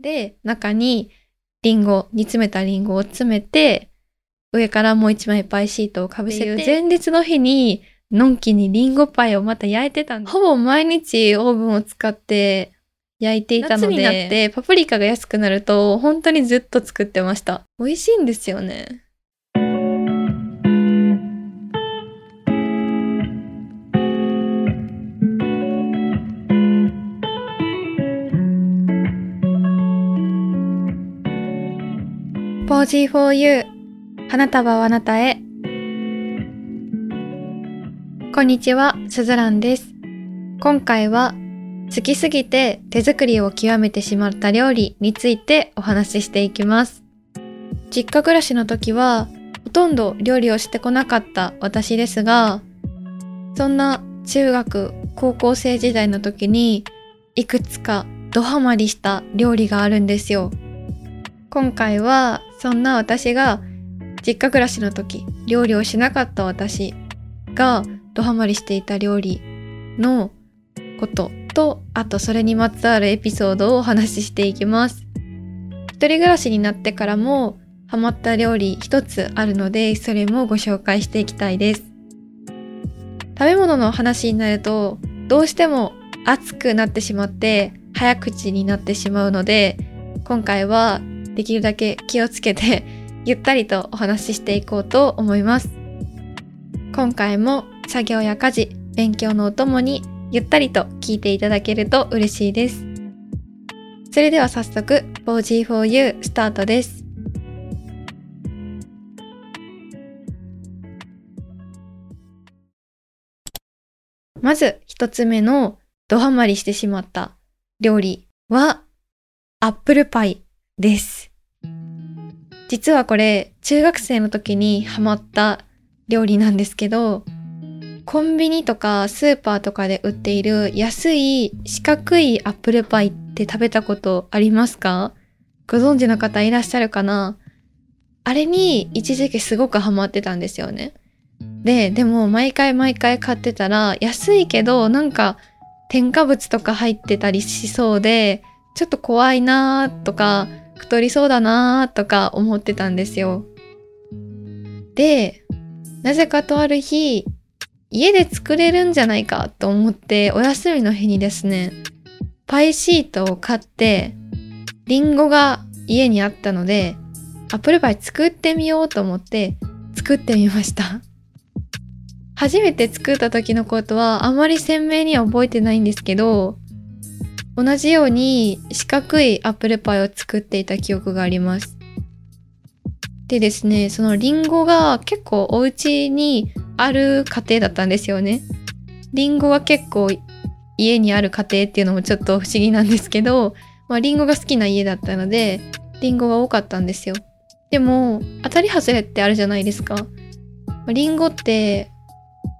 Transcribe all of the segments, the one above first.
で、中にリンゴ、煮詰めたリンゴを詰めて、上からもう一枚パイシートをかぶせて、前日の日に、のんきにリンゴパイをまた焼いてたんです。ほぼ毎日オーブンを使って焼いていたので、夏になってパプリカが安くなると、本当にずっと作ってました。美味しいんですよね。ポージー for you 花束をあなたへこんにちは、すずらんです。今回は好きすぎて手作りを極めてしまった料理についてお話ししていきます。実家暮らしの時はほとんど料理をしてこなかった私ですが、そんな中学、高校生時代の時にいくつかドハマりした料理があるんですよ。今回はそんな私が実家暮らしの時料理をしなかった私がドハマりしていた料理のこととあとそれにまつわるエピソードをお話ししていきます。一人暮らしになってからもハマった料理一つあるのでそれもご紹介していきたいです。食べ物の話になるとどうしても熱くなってしまって早口になってしまうので今回はできるだけ気をつけて ゆったりとお話ししていこうと思います。今回も作業や家事、勉強のお供にゆったりと聞いていただけると嬉しいです。それでは早速、ボージー for you スタートです。まず一つ目のドハマりしてしまった料理はアップルパイです。実はこれ中学生の時にハマった料理なんですけどコンビニとかスーパーとかで売っている安い四角いアップルパイって食べたことありますか？ご存知の方いらっしゃるかな？あれに一時期すごくハマってたんですよね。で、でも毎回毎回買ってたら安いけどなんか添加物とか入ってたりしそうでちょっと怖いなーとか太りそうだなーとか思ってたんですよ。で、なぜかとある日、家で作れるんじゃないかと思ってお休みの日にですね、パイシートを買って、リンゴが家にあったので、アップルパイ作ってみようと思って作ってみました。初めて作った時のことはあまり鮮明には覚えてないんですけど、同じように四角いアップルパイを作っていた記憶があります。でですね、そのリンゴが結構お家にある家庭だったんですよね。リンゴが結構家にある家庭っていうのもちょっと不思議なんですけど、まあリンゴが好きな家だったので、リンゴが多かったんですよ。でも、当たり外れってあるじゃないですか。リンゴって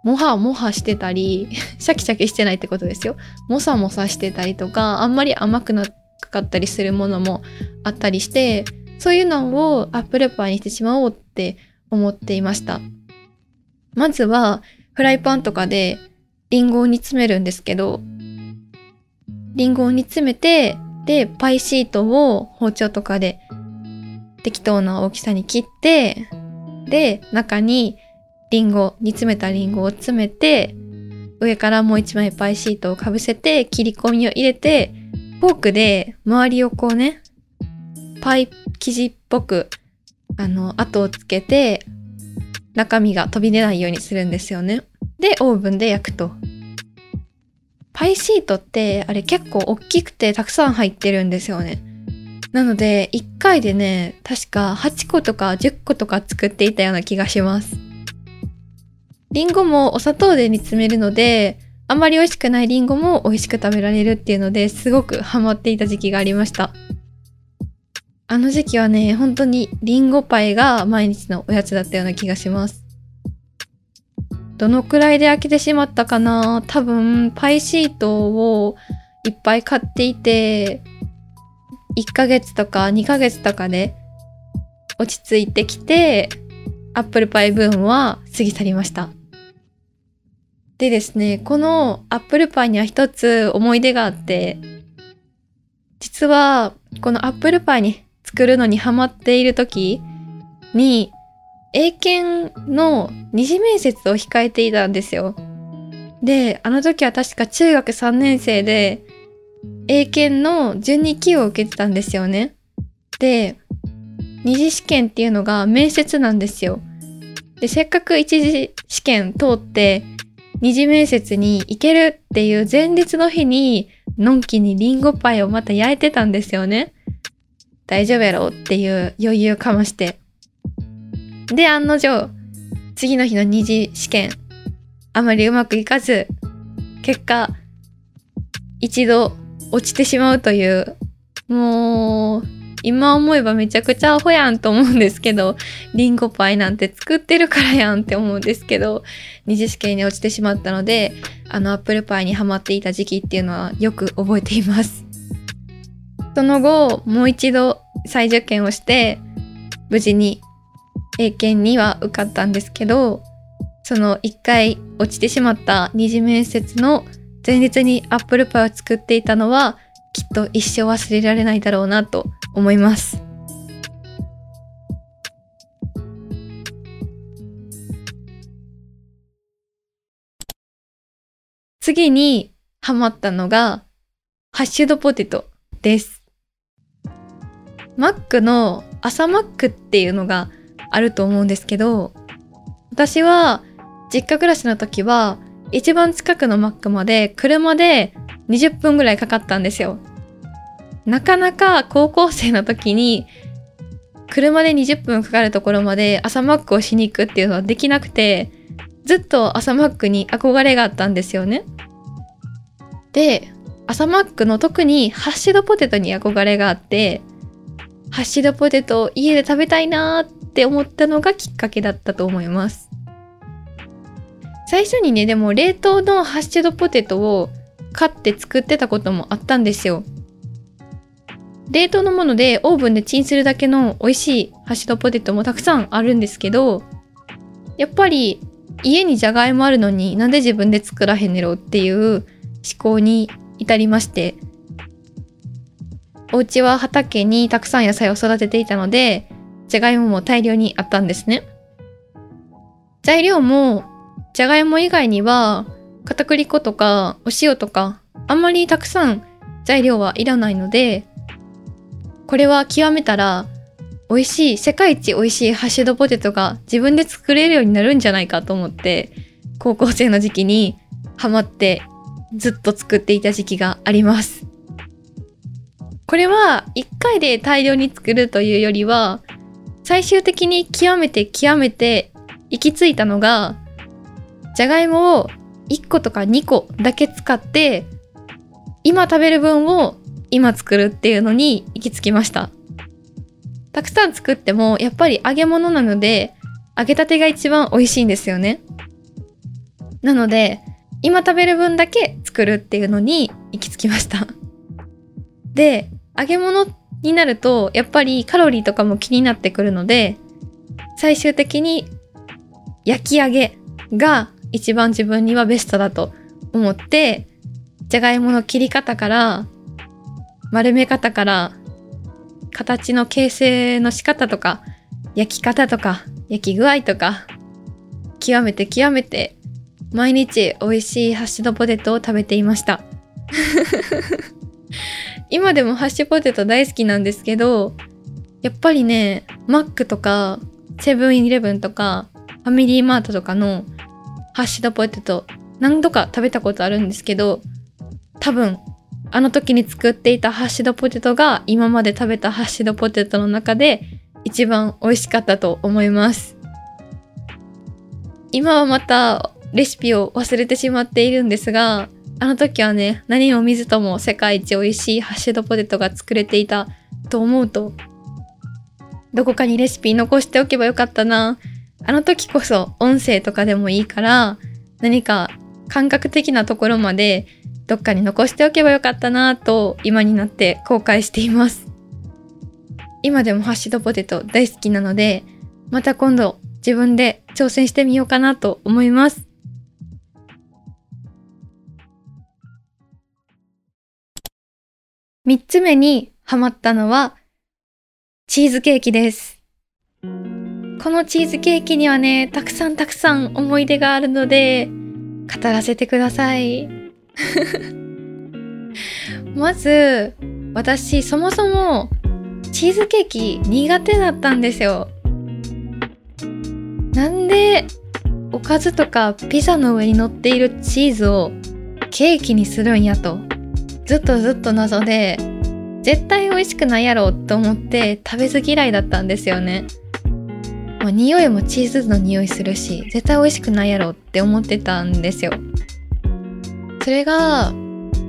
もはもはしてたり、シャキシャキしてないってことですよ。もさもさしてたりとか、あんまり甘くなかったりするものもあったりして、そういうのをアップルパイにしてしまおうって思っていました。まずは、フライパンとかでリンゴを煮詰めるんですけど、リンゴを煮詰めて、で、パイシートを包丁とかで適当な大きさに切って、で、中にリンゴ、煮詰めたリンゴを詰めて、上からもう一枚パイシートをかぶせて、切り込みを入れて、フォークで周りをこうね、パイ生地っぽく、あの、後をつけて、中身が飛び出ないようにするんですよね。で、オーブンで焼くと。パイシートって、あれ結構大きくてたくさん入ってるんですよね。なので、1回でね、確か8個とか10個とか作っていたような気がします。リンゴもお砂糖で煮詰めるので、あんまり美味しくないリンゴも美味しく食べられるっていうのですごくハマっていた時期がありました。あの時期はね、本当にリンゴパイが毎日のおやつだったような気がします。どのくらいで飽きてしまったかな？多分、パイシートをいっぱい買っていて、1ヶ月とか2ヶ月とかで落ち着いてきて、アップルパイブームは過ぎ去りました。でですね、このアップルパイには一つ思い出があって、実はこのアップルパイに作るのにハマっている時に英検の二次面接を控えていたんですよ。で、あの時は確か中学3年生で英検の準2級を受けてたんですよね。で、二次試験っていうのが面接なんですよ。で、せっかく一次試験通って二次面接に行けるっていう前日の日にのんきにリンゴパイをまた焼いてたんですよね。大丈夫やろっていう余裕かまして。で、案の定、次の日の二次試験、あまりうまくいかず、結果、一度落ちてしまうという、もう、今思えばめちゃくちゃアホやんと思うんですけど、リンゴパイなんて作ってるからやんって思うんですけど、二次試験に落ちてしまったので、あのアップルパイにハマっていた時期っていうのはよく覚えています。その後、もう一度再受験をして、無事に英検には受かったんですけど、その一回落ちてしまった二次面接の前日にアップルパイを作っていたのはきっと一生忘れられないだろうなと思います。次にハマったのがハッシュドポテトです。マックの朝マックっていうのがあると思うんですけど、私は実家暮らしの時は一番近くのマックまで車で20分ぐらいかかったんですよ。なかなか高校生の時に車で20分かかるところまで朝マックをしに行くっていうのはできなくてずっと朝マックに憧れがあったんですよね。で朝マックの特にハッシュドポテトに憧れがあってハッシュドポテトを家で食べたいなーって思ったのがきっかけだったと思います。最初にね、でも冷凍のハッシュドポテトを買って作ってたこともあったんですよ。冷凍のものでオーブンでチンするだけの美味しいハッシュドポテトもたくさんあるんですけど、やっぱり家にじゃがいもあるのになんで自分で作らへんねろっていう思考に至りまして、お家は畑にたくさん野菜を育てていたので、じゃがいもも大量にあったんですね。材料もじゃがいも以外には片栗粉とかお塩とかあんまりたくさん材料はいらないのでこれは極めたら美味しい世界一美味しいハッシュドポテトが自分で作れるようになるんじゃないかと思って高校生の時期にハマってずっと作っていた時期があります。これは1回で大量に作るというよりは最終的に極めて極めて行き着いたのがじゃがいもを1個とか2個だけ使って今食べる分を今作るっていうのに行き着きました。たくさん作ってもやっぱり揚げ物なので揚げたてが一番美味しいんですよね。なので今食べる分だけ作るっていうのに行き着きました。で揚げ物になるとやっぱりカロリーとかも気になってくるので最終的に焼き上げが一番自分にはベストだと思ってじゃがいもの切り方から丸め方から形の形成の仕方とか焼き方とか焼き具合とか極めて極めて毎日美味しいハッシュドポテトを食べていました。今でもハッシュポテト大好きなんですけどやっぱりねマックとかセブンイレブンとかファミリーマートとかのハッシュドポテト何度か食べたことあるんですけど多分あの時に作っていたハッシュドポテトが今まで食べたハッシュドポテトの中で一番美味しかったと思います。今はまたレシピを忘れてしまっているんですがあの時はね何も見ずとも世界一美味しいハッシュドポテトが作れていたと思うとどこかにレシピ残しておけばよかったな。あの時こそ音声とかでもいいから何か感覚的なところまでどっかに残しておけばよかったなと今になって後悔しています。今でもハッシュドポテト大好きなのでまた今度自分で挑戦してみようかなと思います。3つ目にハマったのは、チーズケーキです。このチーズケーキにはね、たくさんたくさん思い出があるので、語らせてください。まず、私、そもそも、チーズケーキ苦手だったんですよ。なんで、おかずとかピザの上に乗っているチーズをケーキにするんやと、ずっとずっと謎で、絶対美味しくないやろと思って食べず嫌いだったんですよね。まあ、匂いもチーズの匂いするし、絶対美味しくないやろって思ってたんですよ。それが、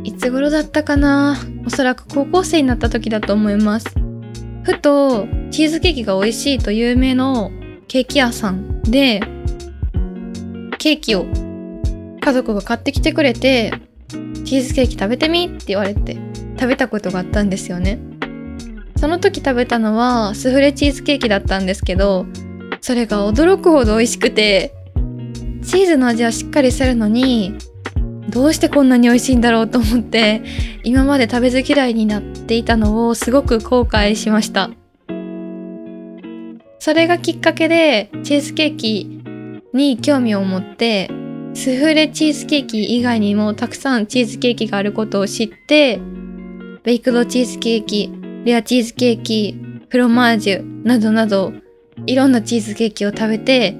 いつ頃だったかな？おそらく高校生になった時だと思います。ふと、チーズケーキが美味しいと有名のケーキ屋さんで、ケーキを家族が買ってきてくれて、チーズケーキ食べてみって言われて食べたことがあったんですよね。その時食べたのはスフレチーズケーキだったんですけど、それが驚くほど美味しくて、チーズの味はしっかりするのに、どうしてこんなに美味しいんだろうと思って、今まで食べず嫌いになっていたのをすごく後悔しました。それがきっかけで、チーズケーキに興味を持って、スフレチーズケーキ以外にもたくさんチーズケーキがあることを知って、ベイクドチーズケーキ、レアチーズケーキ、フロマージュなどなどいろんなチーズケーキを食べて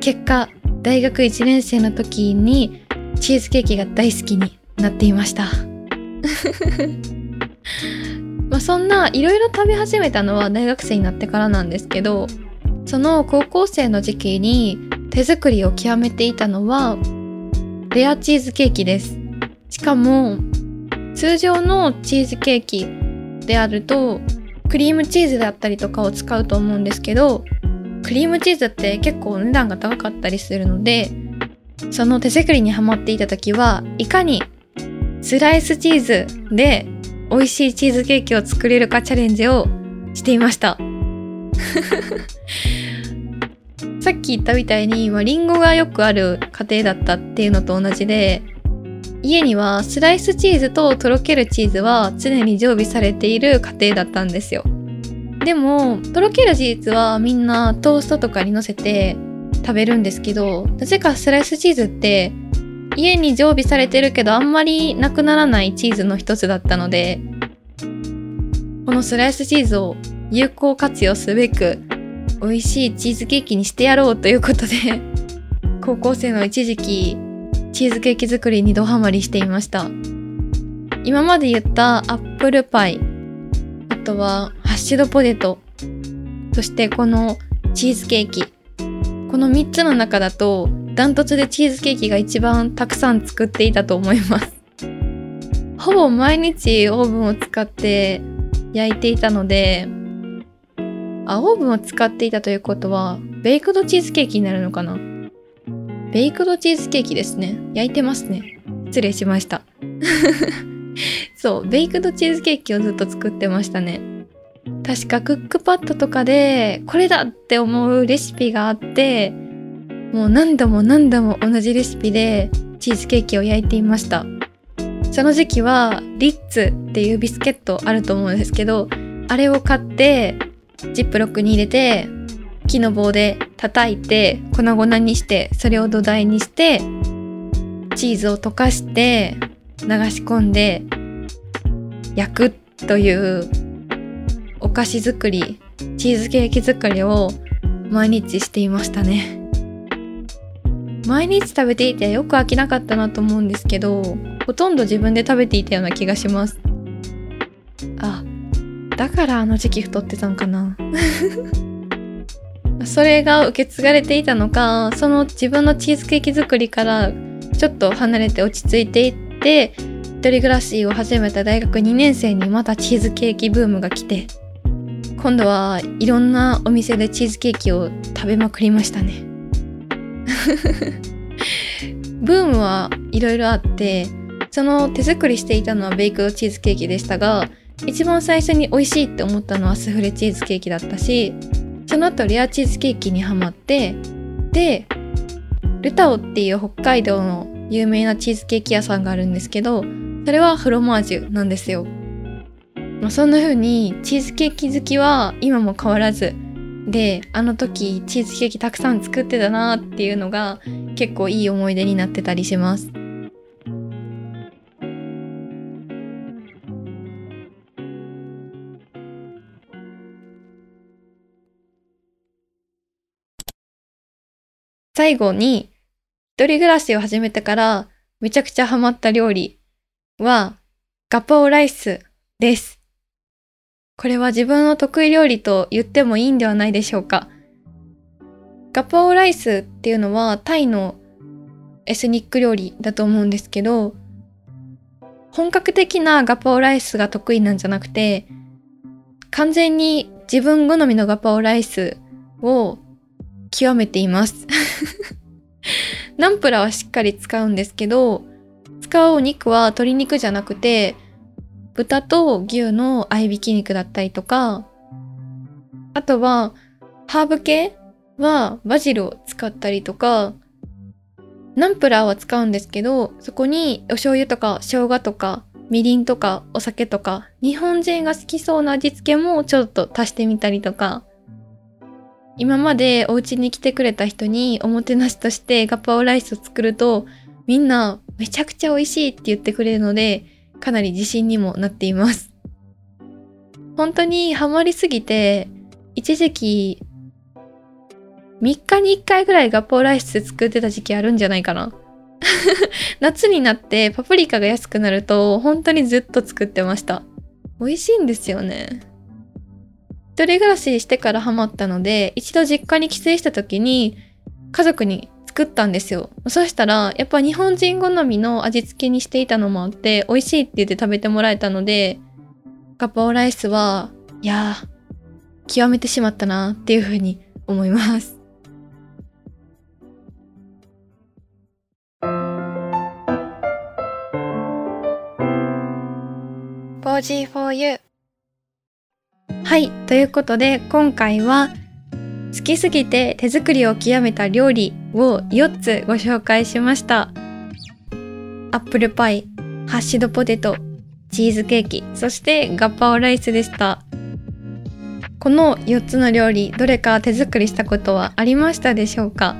結果大学1年生の時にチーズケーキが大好きになっていました。まあそんないろいろ食べ始めたのは大学生になってからなんですけどその高校生の時期に手作りを極めていたのはレアチーズケーキです。しかも通常のチーズケーキであるとクリームチーズだったりとかを使うと思うんですけどクリームチーズって結構値段が高かったりするのでその手作りにハマっていた時はいかにスライスチーズで美味しいチーズケーキを作れるかチャレンジをしていました さっき言ったみたいに、まあ、リンゴがよくある家庭だったっていうのと同じで家にはスライスチーズととろけるチーズは常に常備されている家庭だったんですよ。でも、とろけるチーズはみんなトーストとかに乗せて食べるんですけど、なぜかスライスチーズって家に常備されてるけどあんまりなくならないチーズの一つだったので、このスライスチーズを有効活用すべく美味しいチーズケーキにしてやろうということで 高校生の一時期チーズケーキ作りにドハマりしていました。今まで言ったアップルパイ、あとはハッシュドポテト、そしてこのチーズケーキ。この3つの中だとダントツでチーズケーキが一番たくさん作っていたと思います。ほぼ毎日オーブンを使って焼いていたので、あ、オーブンを使っていたということは、ベイクドチーズケーキになるのかな？ベイクドチーズケーキですね。焼いてますね。失礼しました。そう、ベイクドチーズケーキをずっと作ってましたね。確かクックパッドとかで、これだって思うレシピがあって、もう何度も何度も同じレシピでチーズケーキを焼いていました。その時期は、リッツっていうビスケットあると思うんですけど、あれを買って、ジップロックに入れて、木の棒で叩いて粉々にしてそれを土台にしてチーズを溶かして流し込んで焼くというお菓子作りチーズケーキ作りを毎日していましたね。毎日食べていてよく飽きなかったなと思うんですけどほとんど自分で食べていたような気がします。あだからあの時期太ってたんかな。それが受け継がれていたのかその自分のチーズケーキ作りからちょっと離れて落ち着いていって一人暮らしを始めた大学2年生にまたチーズケーキブームが来て。今度はいろんなお店でチーズケーキを食べまくりましたね。ブームはいろいろあってその手作りしていたのはベイクドチーズケーキでしたが一番最初に美味しいって思ったのはスフレチーズケーキだったしその後レアチーズケーキにハマってでルタオっていう北海道の有名なチーズケーキ屋さんがあるんですけどそれはフロマージュなんですよ。まあ、そんな風にチーズケーキ好きは今も変わらずであの時チーズケーキたくさん作ってたなっていうのが結構いい思い出になってたりします。最後に一人暮らしを始めてからめちゃくちゃハマった料理はガパオライスです。これは自分の得意料理と言ってもいいんではないでしょうか。ガパオライスっていうのはタイのエスニック料理だと思うんですけど、本格的なガパオライスが得意なんじゃなくて、完全に自分好みのガパオライスを極めています ナンプラーはしっかり使うんですけど、使うお肉は鶏肉じゃなくて、豚と牛の合いびき肉だったりとか、あとは、ハーブ系はバジルを使ったりとか、ナンプラーは使うんですけど、そこにお醤油とか生姜とかみりんとかお酒とか日本人が好きそうな味付けもちょっと足してみたりとか今までお家に来てくれた人におもてなしとしてガパオライスを作るとみんなめちゃくちゃ美味しいって言ってくれるのでかなり自信にもなっています。本当にハマりすぎて一時期3日に1回ぐらいガパオライス作ってた時期あるんじゃないかな。夏になってパプリカが安くなると本当にずっと作ってました。美味しいんですよね。一人暮らししてからハマったので、一度実家に帰省した時に家族に作ったんですよ。そしたら、やっぱ日本人好みの味付けにしていたのもあって、美味しいって言って食べてもらえたので、ガパオライスは、いやー、極めてしまったなっていうふうに思います。4G4U はい、ということで今回は好きすぎて手作りを極めた料理を4つご紹介しました。アップルパイ、ハッシュドポテト、チーズケーキ、そしてガッパオライスでした。この4つの料理、どれか手作りしたことはありましたでしょうか？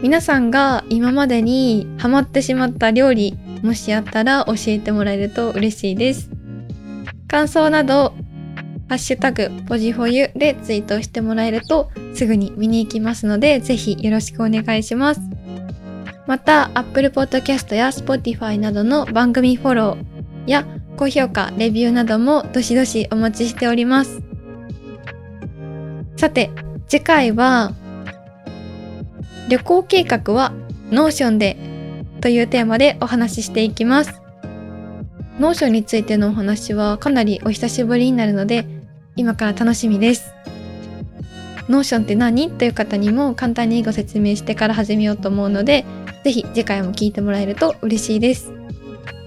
皆さんが今までにハマってしまった料理、もしあったら教えてもらえると嬉しいです。感想など、ハッシュタグポジフォユでツイートしてもらえるとすぐに見に行きますので、ぜひよろしくお願いします。また、Apple Podcast や Spotify などの番組フォローや高評価、レビューなどもどしどしお待ちしております。さて、次回は旅行計画は Notion でというテーマでお話ししていきます。 Notion についてのお話はかなりお久しぶりになるので、今から楽しみです。 Notion って何？という方にも簡単にご説明してから始めようと思うので、ぜひ次回も聞いてもらえると嬉しいです。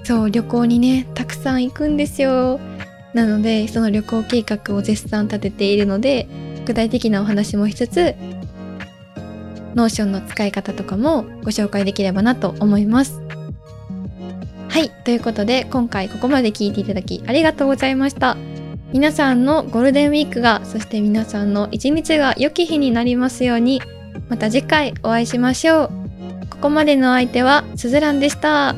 そう、旅行にね、たくさん行くんですよ。なので、その旅行計画を絶賛立てているので、具体的なお話もしつつ、 Notion の使い方とかもご紹介できればなと思います。はい、ということで今回ここまで聞いていただきありがとうございました。皆さんのゴールデンウィークが、そして皆さんの一日が良き日になりますように、また次回お会いしましょう。ここまでの相手はすずらんでした。